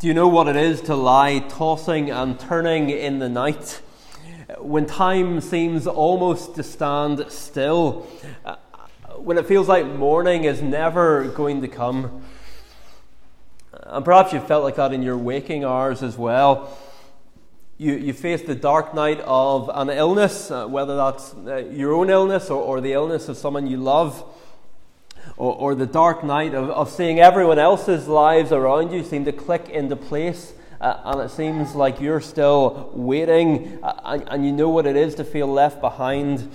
Do you know what it is to lie tossing and turning in the night? When time seems almost to stand still, uh, when it feels like morning is never going to come. And perhaps you felt like that in your waking hours as well. You, you face the dark night of an illness, uh, whether that's uh, your own illness or, or the illness of someone you love or, or the dark night of, of seeing everyone else's lives around you seem to click into place. Uh, and it seems like you're still waiting, uh, and, and, you know what it is to feel left behind.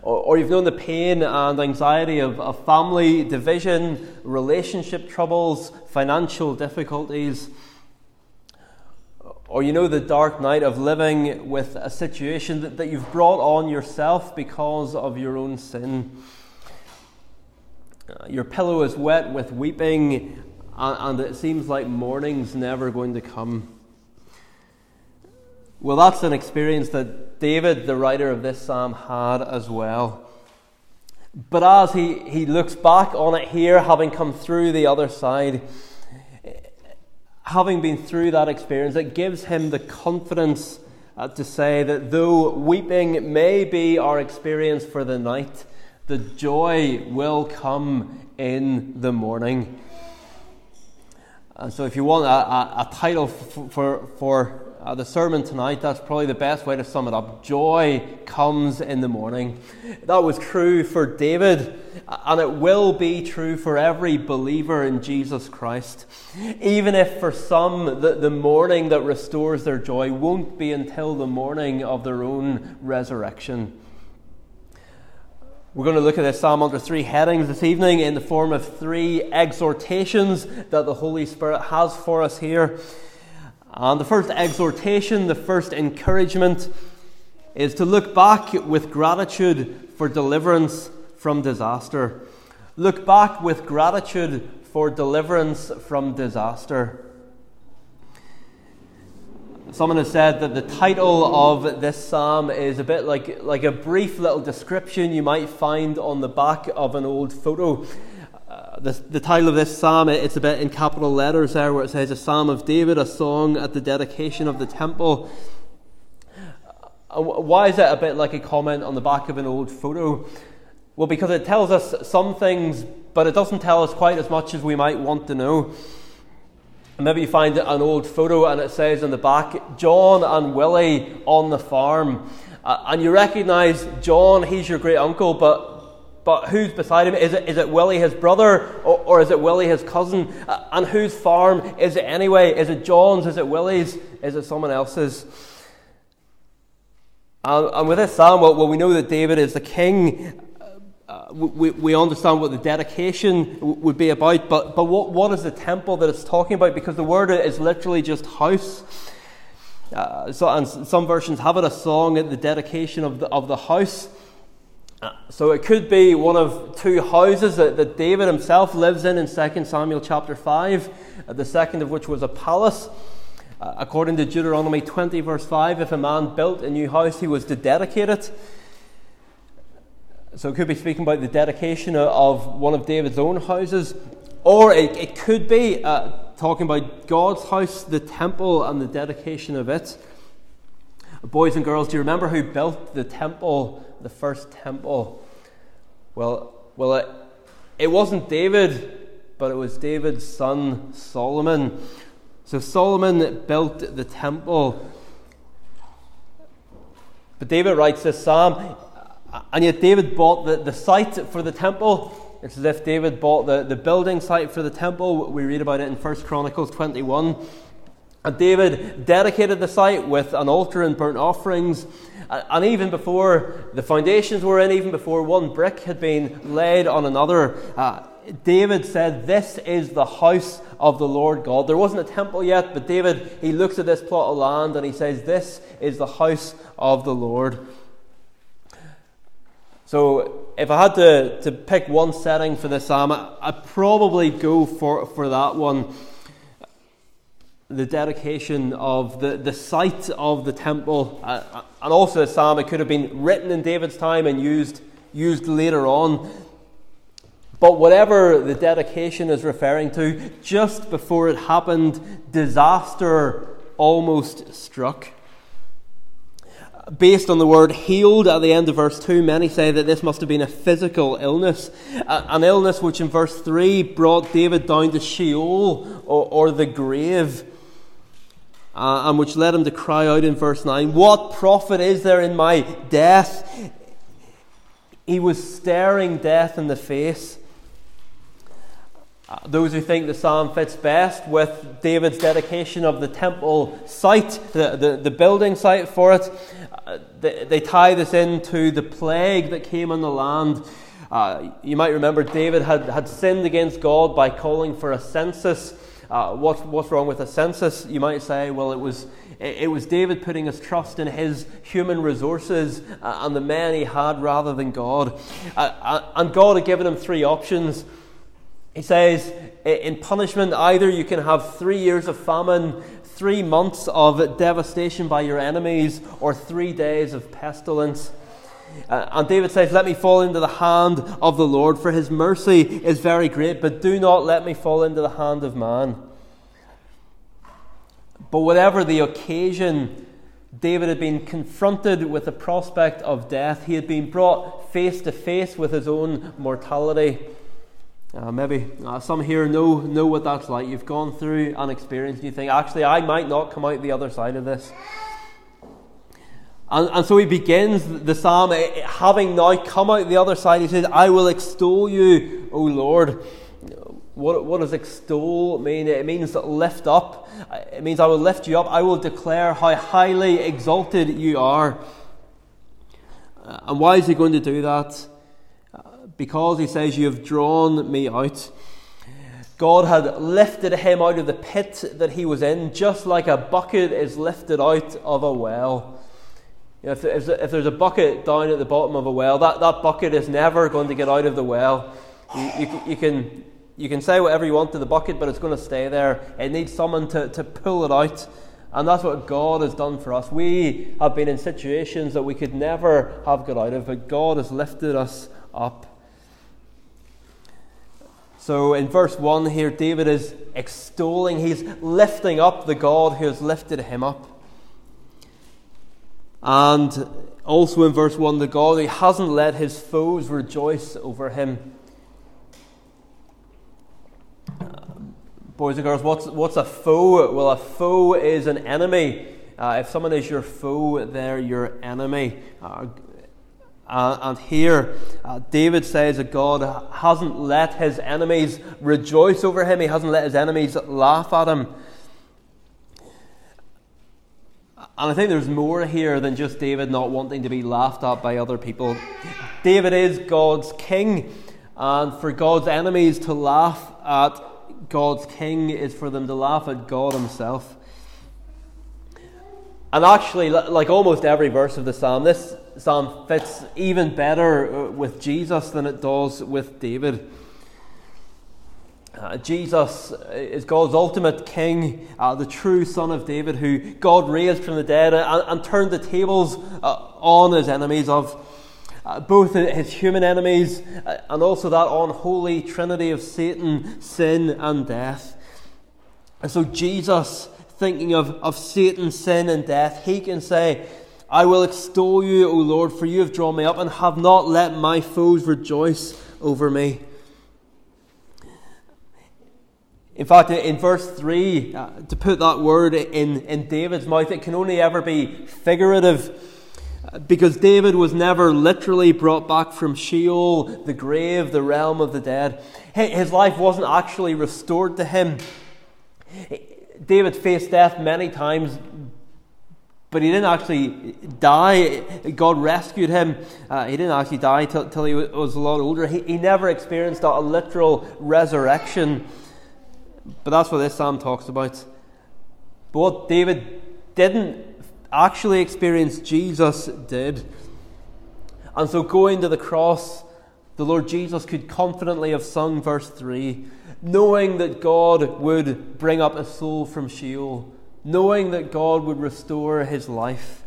Or, or you've known the pain and anxiety of, of family division, relationship troubles, financial difficulties. Or you know the dark night of living with a situation that, that you've brought on yourself because of your own sin. Uh, your pillow is wet with weeping, and it seems like morning's never going to come. Well, that's an experience that David, the writer of this psalm, had as well. But as he, he looks back on it here, having come through the other side, having been through that experience, it gives him the confidence uh, to say that though weeping may be our experience for the night, the joy will come in the morning. And so, if you want a, a, a title for, for, uh, the sermon tonight, that's probably the best way to sum it up. Joy comes in the morning. That was true for David, and it will be true for every believer in Jesus Christ. Even if for some the, the morning that restores their joy won't be until the morning of their own resurrection. We're going to look at this psalm under three headings this evening in the form of three exhortations that the Holy Spirit has for us here. And the first exhortation, the first encouragement, is to look back with gratitude for deliverance from disaster. Look back with gratitude for deliverance from disaster. Someone has said that the title of this psalm is a bit like, like a brief little description you might find on the back of an old photo. Uh, the, the title of this psalm, it's a bit in capital letters there where it says, A Psalm of David, a song at the dedication of the temple. Uh, why is it a bit like a comment on the back of an old photo? Well, because it tells us some things, but it doesn't tell us quite as much as we might want to know. Maybe you find an old photo and it says on the back, John and Willie on the farm. Uh, and you recognize John, he's your great uncle, but, but who's beside him? Is it, is it Willie, his brother, or, or is it Willie, his cousin? Uh, and whose farm is it anyway? Is it John's? Is it Willie's? Is it someone else's? And, and with this psalm, well, well, we know that David is the king we, we understand what the dedication would be about, but, but what, what is the temple that it's talking about? Because the word is literally just house. Uh, so, and some versions have it a song at the dedication of the, of the house. Uh, so it could be one of two houses that, that David himself lives in in 2 Samuel chapter 5, uh, the second of which was a palace. Uh, according to Deuteronomy 20, verse 5, if a man built a new house, he was to dedicate it. So it could be speaking about the dedication of one of David's own houses, or it, it could be uh, talking about God's house, the temple, and the dedication of it. Boys and girls, do you remember who built the temple, the first temple? Well, well, it, it wasn't David, but it was David's son Solomon. So Solomon built the temple. But David writes this psalm and yet, David bought the, the site for the temple. It's as if David bought the, the building site for the temple. We read about it in 1 Chronicles 21. And David dedicated the site with an altar and burnt offerings. And even before the foundations were in, even before one brick had been laid on another, uh, David said, This is the house of the Lord God. There wasn't a temple yet, but David, he looks at this plot of land and he says, This is the house of the Lord. So if I had to, to pick one setting for this psalm, I'd probably go for, for that one. The dedication of the, the site of the temple, uh, uh, and also the psalm, it could have been written in David's time and used, used later on. But whatever the dedication is referring to, just before it happened, disaster almost struck. Based on the word healed at the end of verse 2, many say that this must have been a physical illness. An illness which in verse 3 brought David down to Sheol or, or the grave, uh, and which led him to cry out in verse 9, What profit is there in my death? He was staring death in the face. Those who think the psalm fits best with David's dedication of the temple site, the, the, the building site for it, uh, they, they, tie this into the plague that came on the land. Uh, you might remember David had, had sinned against God by calling for a census. Uh, what, what's wrong with a census? You might say, well, it was, it, it was David putting his trust in his human resources uh, and the men he had rather than God. Uh, and God had given him three options. He says, in punishment, either you can have three years of famine, three months of devastation by your enemies, or three days of pestilence. Uh, and David says, Let me fall into the hand of the Lord, for his mercy is very great, but do not let me fall into the hand of man. But whatever the occasion, David had been confronted with the prospect of death. He had been brought face to face with his own mortality. Uh, maybe uh, some here know, know what that's like. You've gone through an experience and you think, actually, I might not come out the other side of this. And, and so he begins the psalm, eh, having now come out the other side, he says, I will extol you, O Lord. What, what does extol mean? It means lift up. It means I will lift you up. I will declare how highly exalted you are. Uh, and why is he going to do that? Because he says, You have drawn me out. God had lifted him out of the pit that he was in, just like a bucket is lifted out of a well. You know, if, if, if, there's a bucket down at the bottom of a well, that, that bucket is never going to get out of the well. You, you, you, can, you can say whatever you want to the bucket, but it's going to stay there. It needs someone to, to pull it out. And that's what God has done for us. We have been in situations that we could never have got out of, but God has lifted us up. So in verse 1 here, David is extolling, he's lifting up the God who has lifted him up. And also in verse 1, the God who hasn't let his foes rejoice over him. boys and girls, what's, what's a foe? Well, a foe is an enemy. Uh, if someone is your foe, they're your enemy. Uh, uh, and here, uh, David says that God hasn't let his enemies rejoice over him, he hasn't let his enemies laugh at him. And I think there's more here than just David not wanting to be laughed at by other people. David is God's king, and for God's enemies to laugh at God's king is for them to laugh at God himself. And actually, like almost every verse of the psalm, this psalm fits even better uh, with Jesus than it does with David. Uh, Jesus is God's ultimate king, uh, the true son of David, who God raised from the dead and, and turned the tables uh, on his enemies of uh, both his human enemies uh, and also that unholy trinity of Satan, sin, and death. And so Jesus thinking of, of Satan, sin, and death, he can say, I will extol you, O Lord, for you have drawn me up and have not let my foes rejoice over me. In fact, in verse 3, uh, to put that word in, in David's mouth, it can only ever be figurative uh, because David was never literally brought back from Sheol, the grave, the realm of the dead. His life wasn't actually restored to him. David faced death many times, but he didn't actually die. God rescued him. Uh, he didn't actually die till, he was a lot older. He, he never experienced a literal resurrection. But that's what this psalm talks about. But what David didn't actually experience, Jesus did. And so going to the cross, the Lord Jesus could confidently have sung verse 3 knowing that God would bring up a soul from Sheol, knowing that God would restore his life.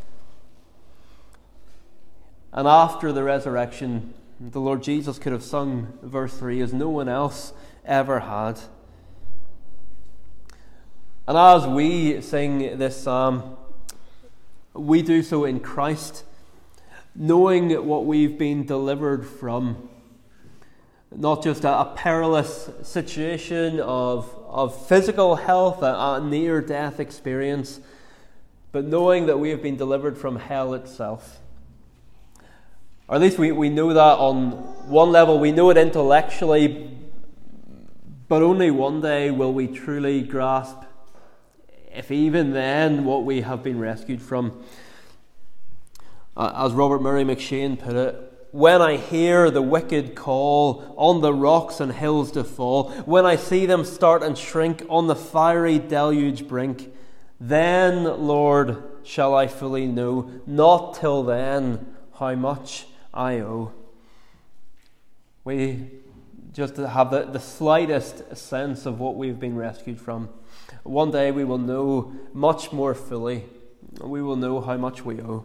And after the resurrection, The Lord Jesus could have sung verse 3 as no one else ever had. And as we sing this psalm, we do so in Christ, knowing what we've been delivered from. Not just a, a perilous situation of, of physical health, a, a near death experience, but knowing that we have been delivered from hell itself. Or at least we, we know that on one level, we know it intellectually, but only one day will we truly grasp, if even then, what we have been rescued from. Uh, as Robert Murray M'Cheyne put it, when I hear the wicked call on the rocks and hills to fall, when I see them start and shrink on the fiery deluge brink, then, Lord, shall I fully know, not till then, how much I owe. We just have the, the slightest sense of what we've been rescued from. One day we will know much more fully. We will know how much we owe.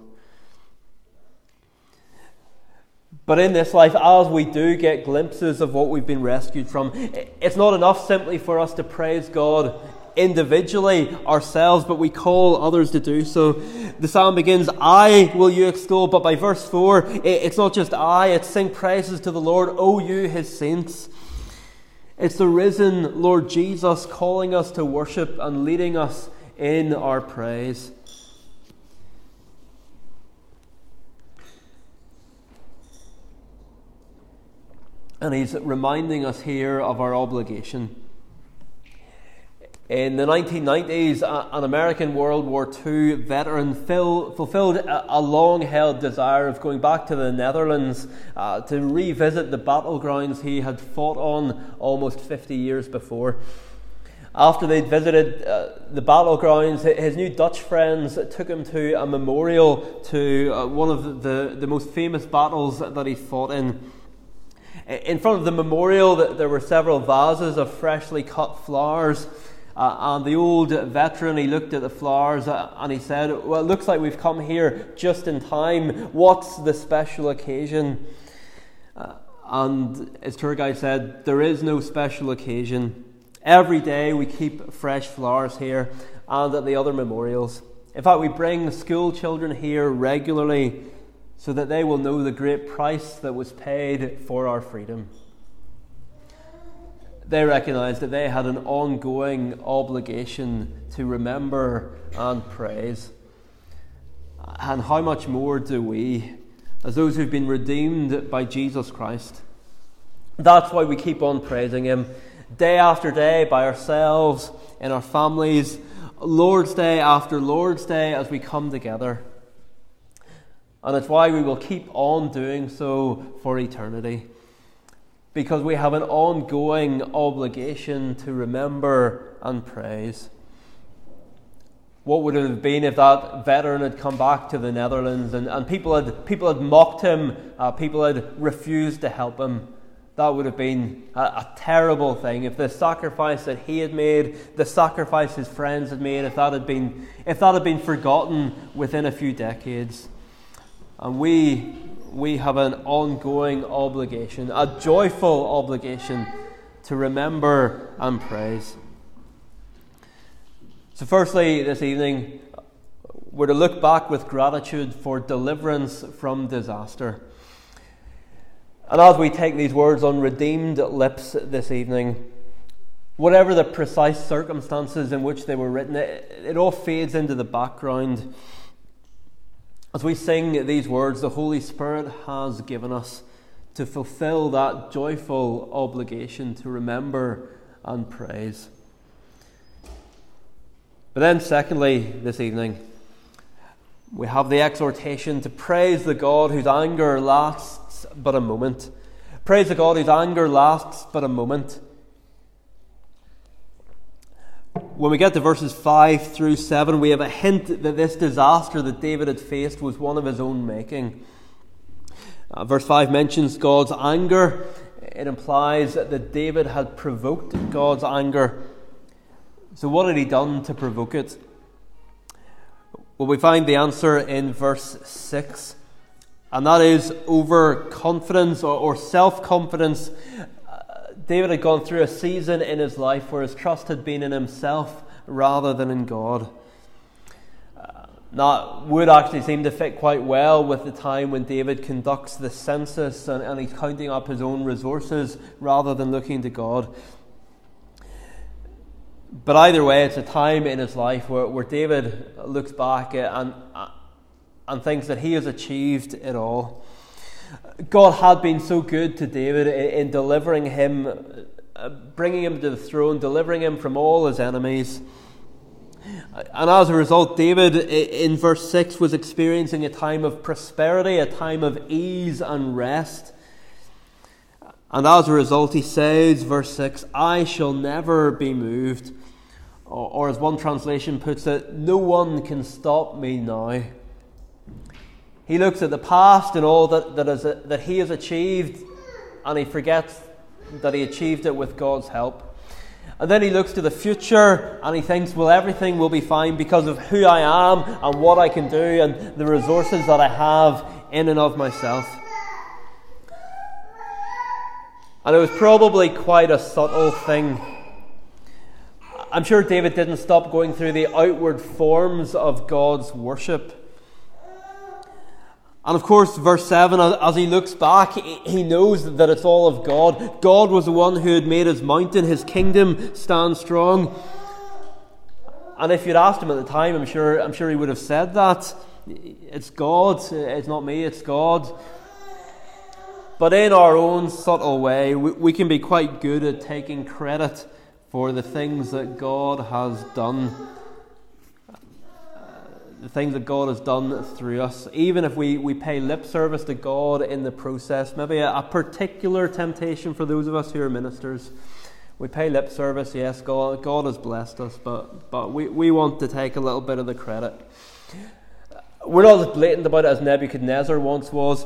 But in this life, as we do get glimpses of what we've been rescued from, it's not enough simply for us to praise God individually ourselves, but we call others to do so. The psalm begins, I will you extol, but by verse 4, it's not just I, it's sing praises to the Lord, O you his saints. It's the risen Lord Jesus calling us to worship and leading us in our praise. And he's reminding us here of our obligation. In the 1990s, an American World War II veteran fulfilled a long held desire of going back to the Netherlands uh, to revisit the battlegrounds he had fought on almost 50 years before. After they'd visited uh, the battlegrounds, his new Dutch friends took him to a memorial to uh, one of the, the most famous battles that he fought in. In front of the memorial, there were several vases of freshly cut flowers. Uh, and the old veteran, he looked at the flowers uh, and he said, Well, it looks like we've come here just in time. What's the special occasion? Uh, and his tour guide said, There is no special occasion. Every day we keep fresh flowers here and at the other memorials. In fact, we bring school children here regularly so that they will know the great price that was paid for our freedom they recognized that they had an ongoing obligation to remember and praise. And how much more do we, as those who've been redeemed by Jesus Christ? That's why we keep on praising Him day after day by ourselves, in our families, Lord's Day after Lord's Day as we come together. And it's why we will keep on doing so for eternity because we have an ongoing obligation to remember and praise. What would it have been if that veteran had come back to the Netherlands and, and people, had, people had mocked him, uh, people had refused to help him? That would have been a, a terrible thing. If the sacrifice that he had made, the sacrifice his friends had made, if that had been, if that had been forgotten within a few decades. And we we have an ongoing obligation, a joyful obligation to remember and praise. So, firstly, this evening, we're to look back with gratitude for deliverance from disaster. And as we take these words on redeemed lips this evening, whatever the precise circumstances in which they were written, it, it all fades into the background. As we sing these words, the Holy Spirit has given us to fulfill that joyful obligation to remember and praise. But then, secondly, this evening, we have the exhortation to praise the God whose anger lasts but a moment. Praise the God whose anger lasts but a moment. When we get to verses 5 through 7, we have a hint that this disaster that David had faced was one of his own making. Uh, verse 5 mentions God's anger. It implies that David had provoked God's anger. So, what had he done to provoke it? Well, we find the answer in verse 6. and that is overconfidence or, or self confidence. Uh, David had gone through a season in his life where his trust had been in himself rather than in God. Uh, that would actually seem to fit quite well with the time when David conducts the census and, and he's counting up his own resources rather than looking to God. But either way, it's a time in his life where, where David looks back and, and thinks that he has achieved it all. God had been so good to David in delivering him, uh, bringing him to the throne, delivering him from all his enemies. And as a result, David in verse 6 was experiencing a time of prosperity, a time of ease and rest. And as a result, he says, verse 6, I shall never be moved. Or, or as one translation puts it, no one can stop me now. He looks at the past and all that, that, is, that he has achieved, and he forgets that he achieved it with God's help. And then he looks to the future and he thinks, well, everything will be fine because of who I am and what I can do and the resources that I have in and of myself. And it was probably quite a subtle thing. I'm sure David didn't stop going through the outward forms of God's worship. And of course, verse 7, as he looks back, he knows that it's all of God. God was the one who had made his mountain, his kingdom stand strong. And if you'd asked him at the time, I'm sure, I'm sure he would have said that. It's God, it's not me, it's God. But in our own subtle way, we, we can be quite good at taking credit for the things that God has done the things that God has done through us, even if we, we pay lip service to God in the process, maybe a, a particular temptation for those of us who are ministers. We pay lip service, yes, God, God has blessed us, but, but we, we want to take a little bit of the credit. We're not as blatant about it as Nebuchadnezzar once was.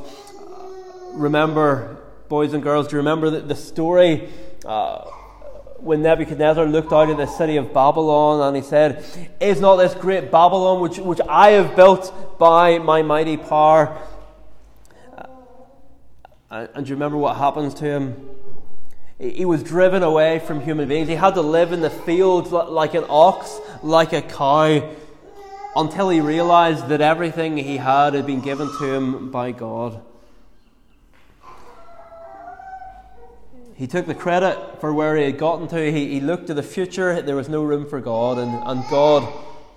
Remember, boys and girls, do you remember the, the story? Uh, when Nebuchadnezzar looked out at the city of Babylon and he said, Is not this great Babylon which, which I have built by my mighty power? Uh, and do you remember what happens to him? He was driven away from human beings. He had to live in the fields like an ox, like a cow, until he realized that everything he had had been given to him by God. He took the credit for where he had gotten to. He, he looked to the future. There was no room for God, and, and God,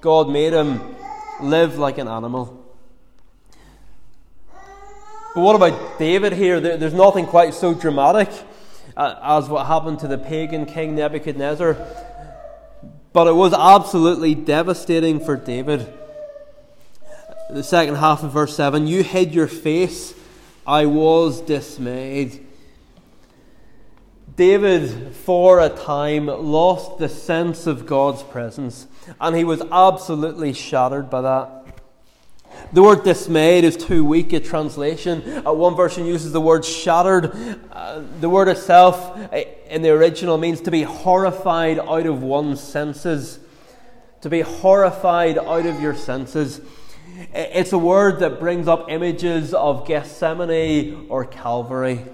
God made him live like an animal. But what about David here? There, there's nothing quite so dramatic uh, as what happened to the pagan king Nebuchadnezzar. But it was absolutely devastating for David. The second half of verse 7 You hid your face, I was dismayed. David, for a time, lost the sense of God's presence, and he was absolutely shattered by that. The word dismayed is too weak a translation. Uh, one version uses the word shattered. Uh, the word itself uh, in the original means to be horrified out of one's senses. To be horrified out of your senses. It's a word that brings up images of Gethsemane or Calvary.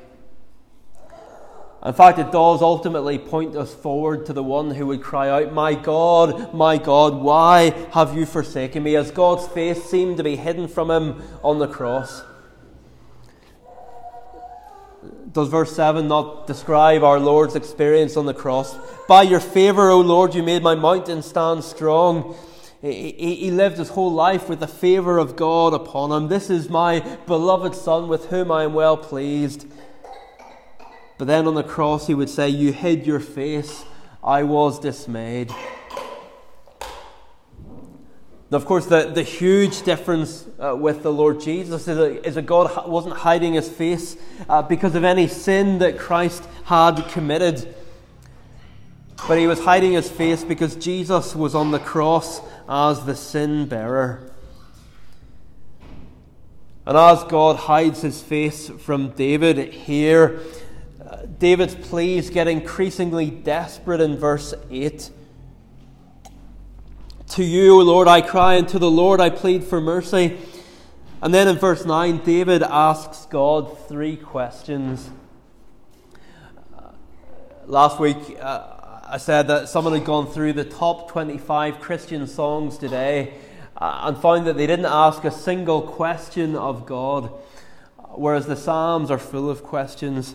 In fact, it does ultimately point us forward to the one who would cry out, My God, my God, why have you forsaken me? As God's face seemed to be hidden from him on the cross. Does verse 7 not describe our Lord's experience on the cross? By your favour, O Lord, you made my mountain stand strong. He lived his whole life with the favour of God upon him. This is my beloved Son with whom I am well pleased. But then on the cross, he would say, You hid your face, I was dismayed. Now, of course, the, the huge difference uh, with the Lord Jesus is that, is that God wasn't hiding his face uh, because of any sin that Christ had committed. But he was hiding his face because Jesus was on the cross as the sin bearer. And as God hides his face from David here, David's pleas get increasingly desperate in verse 8. To you, Lord, I cry, and to the Lord I plead for mercy. And then in verse 9, David asks God three questions. Uh, last week, uh, I said that someone had gone through the top 25 Christian songs today uh, and found that they didn't ask a single question of God, whereas the Psalms are full of questions.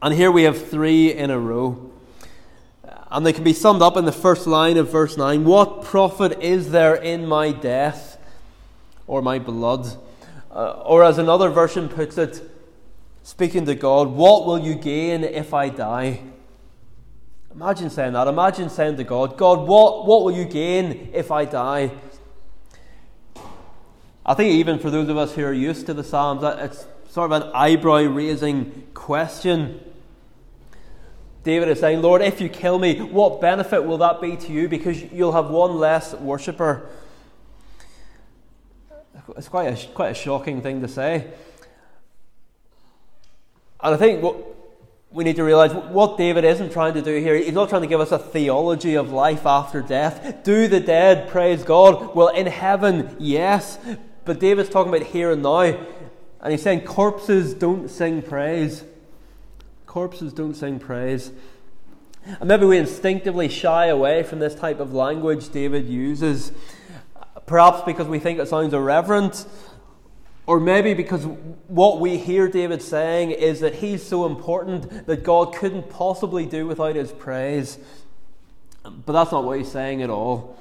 And here we have three in a row. And they can be summed up in the first line of verse 9 What profit is there in my death or my blood? Uh, or as another version puts it, speaking to God, What will you gain if I die? Imagine saying that. Imagine saying to God, God, what, what will you gain if I die? I think even for those of us who are used to the Psalms, it's sort of an eyebrow raising question. David is saying, Lord, if you kill me, what benefit will that be to you? Because you'll have one less worshipper. It's quite a, quite a shocking thing to say. And I think what we need to realize what David isn't trying to do here, he's not trying to give us a theology of life after death. Do the dead praise God? Well, in heaven, yes. But David's talking about here and now. And he's saying corpses don't sing praise. Corpses don't sing praise. And maybe we instinctively shy away from this type of language David uses, perhaps because we think it sounds irreverent, or maybe because what we hear David saying is that he's so important that God couldn't possibly do without his praise. But that's not what he's saying at all.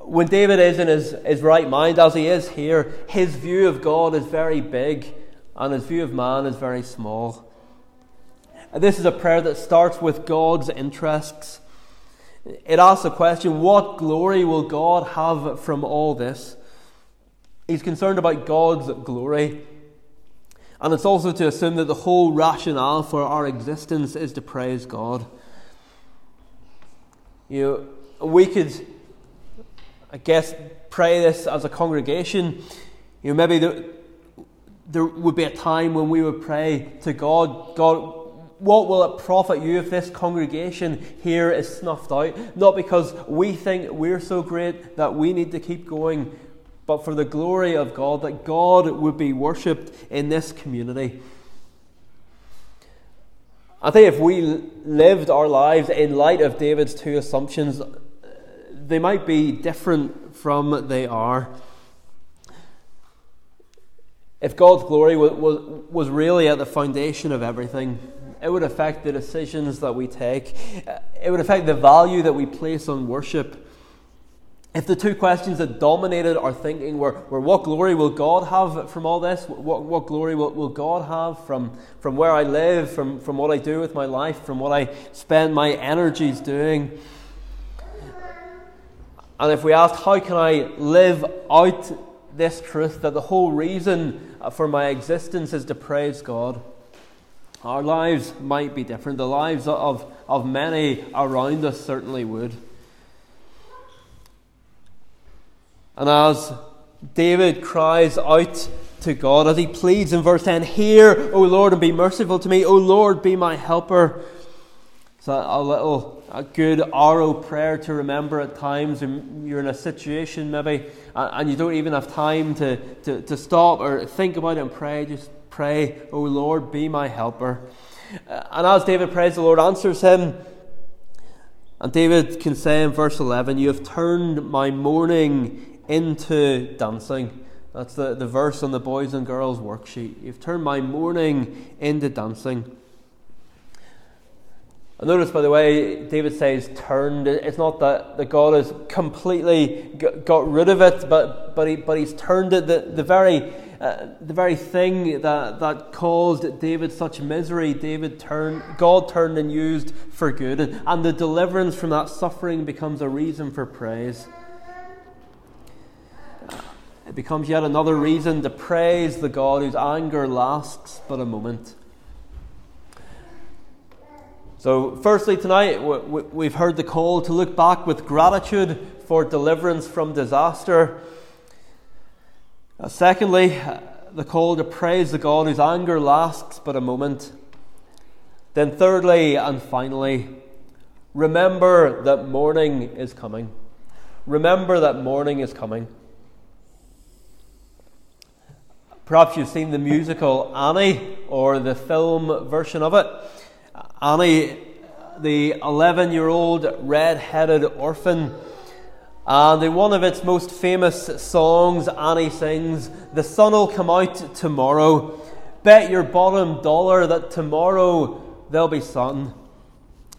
When David is in his, his right mind, as he is here, his view of God is very big and his view of man is very small. This is a prayer that starts with God's interests. It asks the question what glory will God have from all this? He's concerned about God's glory. And it's also to assume that the whole rationale for our existence is to praise God. You know, we could, I guess, pray this as a congregation. You know, maybe there, there would be a time when we would pray to God, God, what will it profit you if this congregation here is snuffed out? Not because we think we're so great that we need to keep going, but for the glory of God, that God would be worshipped in this community. I think if we lived our lives in light of David's two assumptions, they might be different from they are. If God's glory was, was, really at the foundation of everything, it would affect the decisions that we take. It would affect the value that we place on worship. If the two questions that dominated our thinking were, were what glory will God have from all this? What, what glory will, will God have from, from where I live, from, from what I do with my life, from what I spend my energies doing? And if we asked, how can I live out this truth that the whole reason for my existence is to praise God? Our lives might be different. The lives of, of many around us certainly would. And as David cries out to God, as he pleads in verse 10, Hear, O Lord, and be merciful to me. O Lord, be my helper. It's a, a little a good arrow prayer to remember at times when you're in a situation maybe and you don't even have time to, to, to stop or think about it and pray. Just pray, O Lord, be my helper. Uh, and as David prays, the Lord answers him. And David can say in verse 11, You have turned my mourning into dancing. That's the, the verse on the boys and girls worksheet. You've turned my mourning into dancing. I notice, by the way, David says turned. It's not that, that God has completely got rid of it, but, but, he, but he's turned it. The, the very uh, the very thing that, that caused David such misery, David turned, God turned and used for good. And, and the deliverance from that suffering becomes a reason for praise. It becomes yet another reason to praise the God whose anger lasts but a moment. So, firstly, tonight we've heard the call to look back with gratitude for deliverance from disaster. Uh, secondly, the call to praise the God whose anger lasts but a moment. Then, thirdly and finally, remember that morning is coming. Remember that morning is coming. Perhaps you've seen the musical Annie or the film version of it. Annie, the 11 year old red headed orphan, and in one of its most famous songs, Annie sings, The sun will come out tomorrow. Bet your bottom dollar that tomorrow there'll be sun.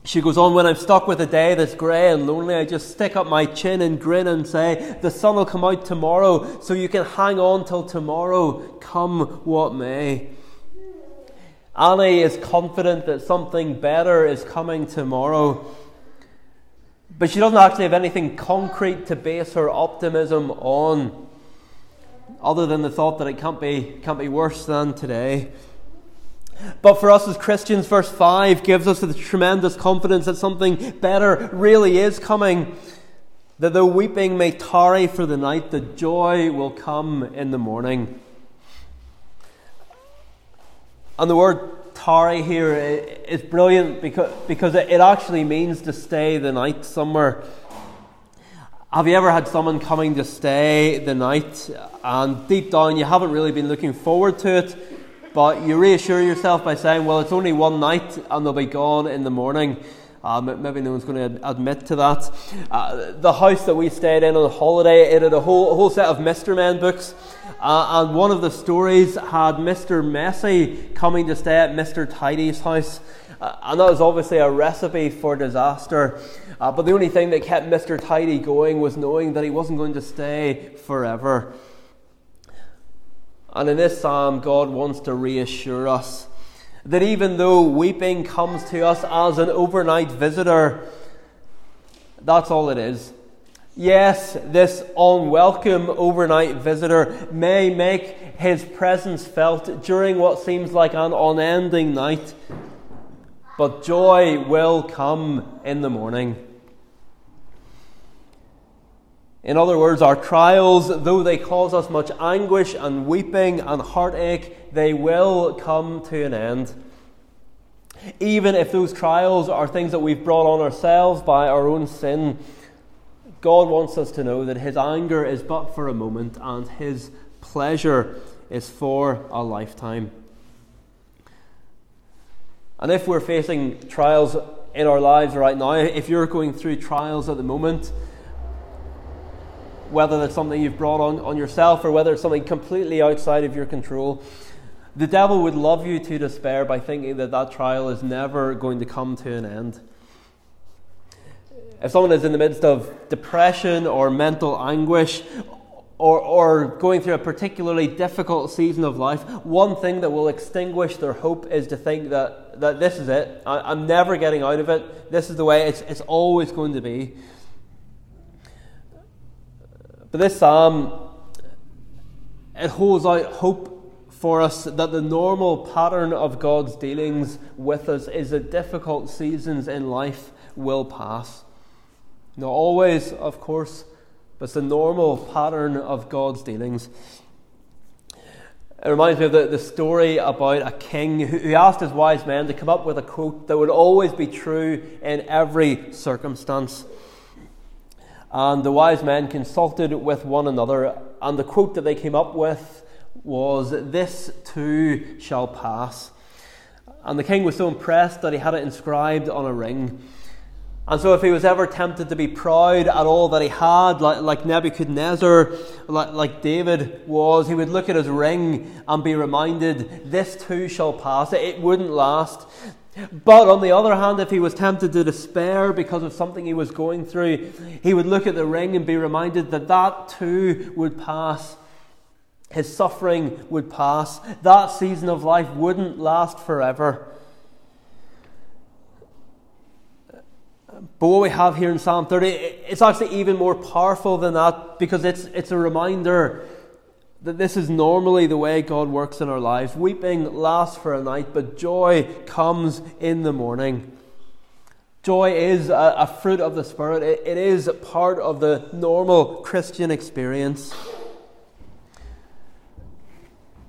She goes on, When I'm stuck with a day that's grey and lonely, I just stick up my chin and grin and say, The sun will come out tomorrow, so you can hang on till tomorrow, come what may. Annie is confident that something better is coming tomorrow. But she doesn't actually have anything concrete to base her optimism on, other than the thought that it can't be, can't be worse than today. But for us as Christians, verse 5 gives us the tremendous confidence that something better really is coming. That though weeping may tarry for the night, the joy will come in the morning. And the word tarry here is brilliant because, because it actually means to stay the night somewhere. Have you ever had someone coming to stay the night and deep down you haven't really been looking forward to it? But you reassure yourself by saying, well, it's only one night and they'll be gone in the morning. Uh, maybe no one's going to admit to that. Uh, the house that we stayed in on holiday, it had a whole, a whole set of Mr. Men books. Uh, and one of the stories had Mr. Messy coming to stay at Mr. Tidy's house. Uh, and that was obviously a recipe for disaster. Uh, but the only thing that kept Mr. Tidy going was knowing that he wasn't going to stay forever. And in this psalm, God wants to reassure us that even though weeping comes to us as an overnight visitor, that's all it is. Yes, this unwelcome overnight visitor may make his presence felt during what seems like an unending night, but joy will come in the morning. In other words, our trials, though they cause us much anguish and weeping and heartache, they will come to an end. Even if those trials are things that we've brought on ourselves by our own sin, God wants us to know that His anger is but for a moment and His pleasure is for a lifetime. And if we're facing trials in our lives right now, if you're going through trials at the moment, whether that's something you've brought on, on yourself or whether it's something completely outside of your control. The devil would love you to despair by thinking that that trial is never going to come to an end. If someone is in the midst of depression or mental anguish or, or going through a particularly difficult season of life, one thing that will extinguish their hope is to think that, that this is it. I, am never getting out of it. This is the way it's, it's always going to be. But this psalm, it holds out hope for us that the normal pattern of God's dealings with us is that difficult seasons in life will pass. Not always, of course, but it's the normal pattern of God's dealings. It reminds me of the, the story about a king who, who asked his wise men to come up with a quote that would always be true in every circumstance. And the wise men consulted with one another, and the quote that they came up with was, This too shall pass. And the king was so impressed that he had it inscribed on a ring. And so, if he was ever tempted to be proud at all that he had, like, like Nebuchadnezzar, like, like, David was, he would look at his ring and be reminded, This too shall pass. It wouldn't last. But on the other hand, if he was tempted to despair because of something he was going through, he would look at the ring and be reminded that that too would pass. His suffering would pass. That season of life wouldn't last forever. But what we have here in Psalm 30, it's actually even more powerful than that because it's, it's a reminder that this is normally the way God works in our lives. Weeping lasts for a night, but joy comes in the morning. Joy is a, a fruit of the Spirit, it, it is part of the normal Christian experience.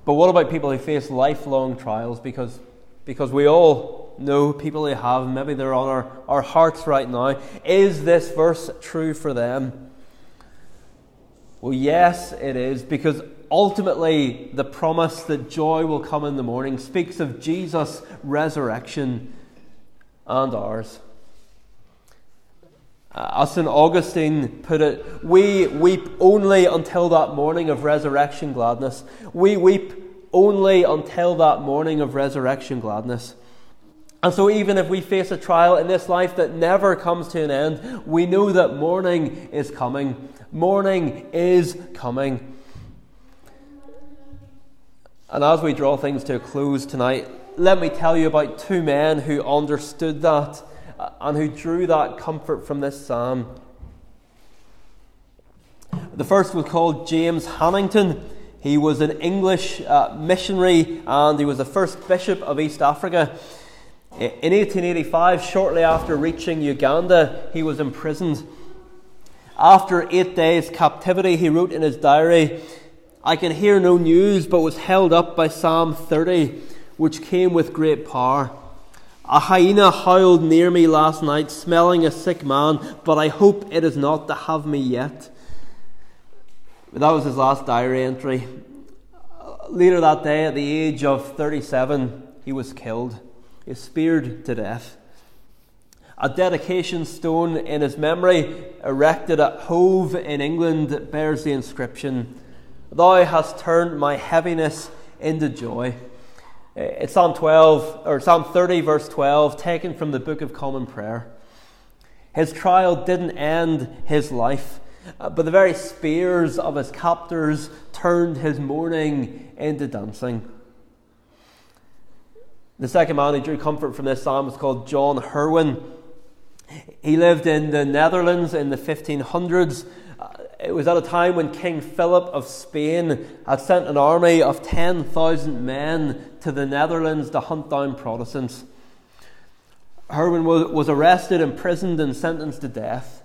But what about people who face lifelong trials? Because, because we all know people who have, maybe they're on our, our hearts right now. Is this verse true for them? Well, yes, it is, because ultimately the promise that joy will come in the morning speaks of Jesus' resurrection and ours. Uh, as St. Augustine put it, we weep only until that morning of resurrection gladness. We weep only until that morning of resurrection gladness. And so, even if we face a trial in this life that never comes to an end, we know that morning is coming. Morning is coming. And as we draw things to a close tonight, let me tell you about two men who understood that uh, and who drew that comfort from this psalm. The first was called James Hannington. He was an English uh, missionary and he was the first bishop of East Africa. In 1885, shortly after reaching Uganda, he was imprisoned. After eight days' captivity, he wrote in his diary, I can hear no news, but was held up by Psalm 30, which came with great power. A hyena howled near me last night, smelling a sick man, but I hope it is not to have me yet. That was his last diary entry. Later that day, at the age of 37, he was killed is speared to death. A dedication stone in his memory, erected at Hove in England, bears the inscription Thou hast turned my heaviness into joy. It's Psalm 12, or Psalm 30, verse 12, taken from the Book of Common Prayer. His trial didn't end his life, uh, but the very spears of his captors turned his mourning into dancing. The second man who drew comfort from this psalm was called John Herwin. He lived in the Netherlands in the 1500s. Uh, it was at a time when King Philip of Spain had sent an army of 10,000 men to the Netherlands to hunt down Protestants. Herwin was, arrested, imprisoned, and sentenced to death.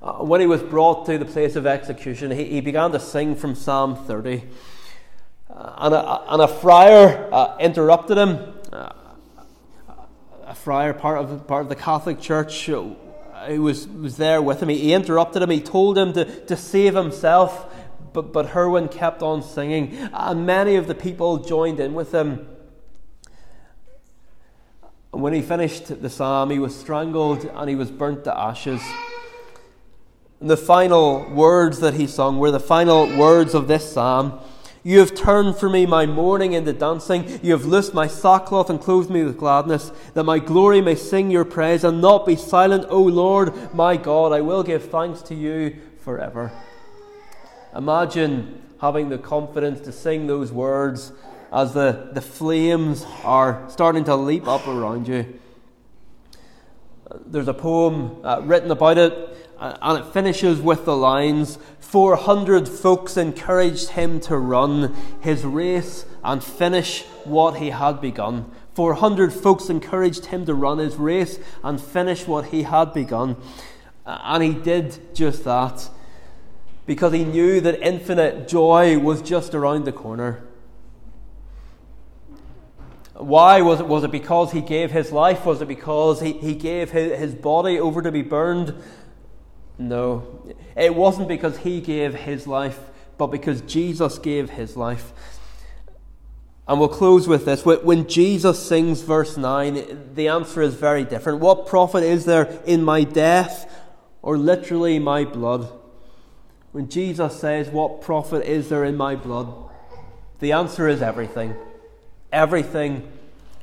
Uh, when he was brought to the place of execution, he began to sing from Psalm 30. Uh, and, a, and a friar uh, interrupted him. Uh, a friar, part of, part of the Catholic Church, who was, was there with him. He, he interrupted him. He told him to, to save himself, but, but Herwin kept on singing, and many of the people joined in with him. And when he finished the psalm, he was strangled and he was burnt to ashes. And the final words that he sung were the final words of this psalm. You have turned for me my mourning into dancing. You have loosed my sackcloth and clothed me with gladness, that my glory may sing your praise and not be silent. O Lord, my God, I will give thanks to you forever. Imagine having the confidence to sing those words as the, the flames are starting to leap up around you. There's a poem uh, written about it and it finishes with the lines 400 folks encouraged him to run his race and finish what he had begun. 400 folks encouraged him to run his race and finish what he had begun. And he did just that because he knew that infinite joy was just around the corner. Why? Was it, was it because he gave his life? Was it because he, he gave his, his body over to be burned? No. It wasn't because he gave his life, but because Jesus gave his life. And we'll close with this. When Jesus sings verse 9, the answer is very different. What profit is there in my death, or literally my blood? When Jesus says, What profit is there in my blood? The answer is everything. Everything.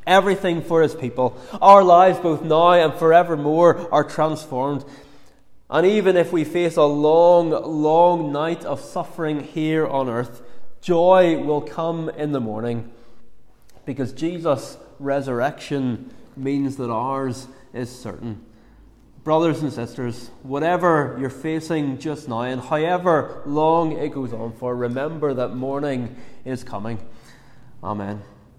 Everything for his people. Our lives, both now and forevermore, are transformed. And even if we face a long, long night of suffering here on earth, joy will come in the morning because Jesus' resurrection means that ours is certain. Brothers and sisters, whatever you're facing just now and however long it goes on for, remember that morning is coming. Amen.